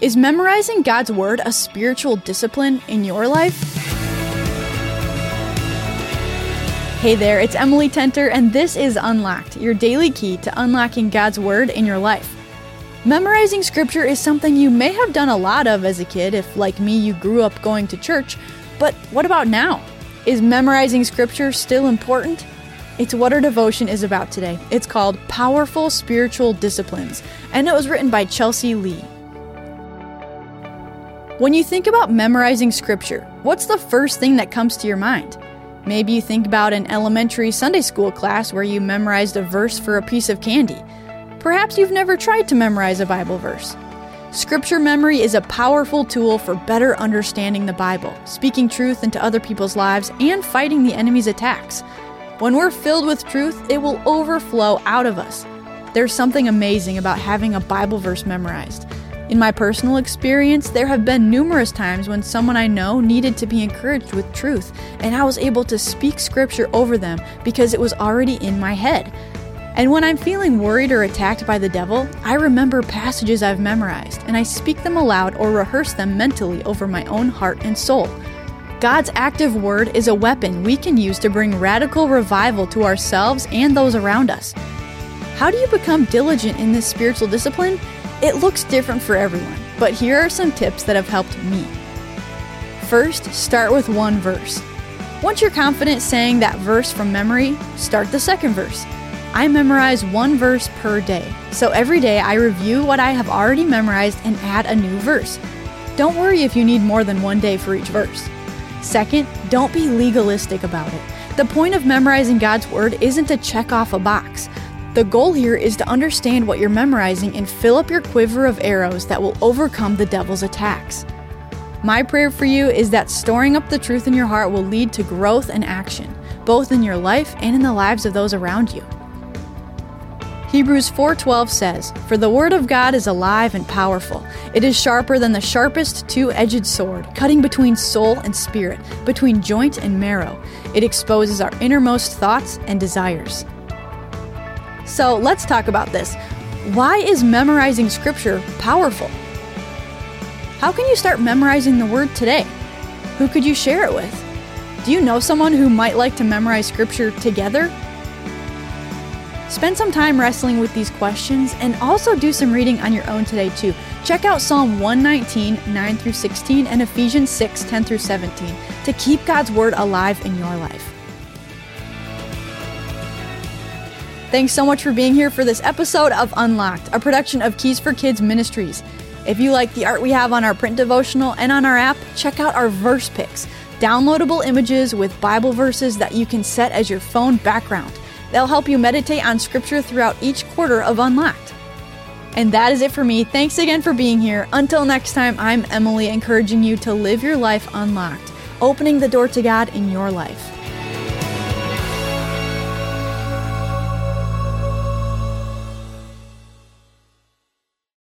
Is memorizing God's Word a spiritual discipline in your life? Hey there, it's Emily Tenter, and this is Unlocked, your daily key to unlocking God's Word in your life. Memorizing Scripture is something you may have done a lot of as a kid if, like me, you grew up going to church, but what about now? Is memorizing Scripture still important? It's what our devotion is about today. It's called Powerful Spiritual Disciplines, and it was written by Chelsea Lee. When you think about memorizing scripture, what's the first thing that comes to your mind? Maybe you think about an elementary Sunday school class where you memorized a verse for a piece of candy. Perhaps you've never tried to memorize a Bible verse. Scripture memory is a powerful tool for better understanding the Bible, speaking truth into other people's lives, and fighting the enemy's attacks. When we're filled with truth, it will overflow out of us. There's something amazing about having a Bible verse memorized. In my personal experience, there have been numerous times when someone I know needed to be encouraged with truth, and I was able to speak scripture over them because it was already in my head. And when I'm feeling worried or attacked by the devil, I remember passages I've memorized, and I speak them aloud or rehearse them mentally over my own heart and soul. God's active word is a weapon we can use to bring radical revival to ourselves and those around us. How do you become diligent in this spiritual discipline? It looks different for everyone, but here are some tips that have helped me. First, start with one verse. Once you're confident saying that verse from memory, start the second verse. I memorize one verse per day, so every day I review what I have already memorized and add a new verse. Don't worry if you need more than one day for each verse. Second, don't be legalistic about it. The point of memorizing God's Word isn't to check off a box. The goal here is to understand what you're memorizing and fill up your quiver of arrows that will overcome the devil's attacks. My prayer for you is that storing up the truth in your heart will lead to growth and action, both in your life and in the lives of those around you. Hebrews 4:12 says, "For the word of God is alive and powerful. It is sharper than the sharpest two-edged sword, cutting between soul and spirit, between joint and marrow. It exposes our innermost thoughts and desires." So let's talk about this. Why is memorizing scripture powerful? How can you start memorizing the word today? Who could you share it with? Do you know someone who might like to memorize scripture together? Spend some time wrestling with these questions and also do some reading on your own today, too. Check out Psalm 119, 9 through 16, and Ephesians 6, 10 through 17 to keep God's Word alive in your life. Thanks so much for being here for this episode of Unlocked, a production of Keys for Kids Ministries. If you like the art we have on our print devotional and on our app, check out our verse picks, downloadable images with Bible verses that you can set as your phone background. They'll help you meditate on scripture throughout each quarter of Unlocked. And that is it for me. Thanks again for being here. Until next time, I'm Emily, encouraging you to live your life unlocked, opening the door to God in your life.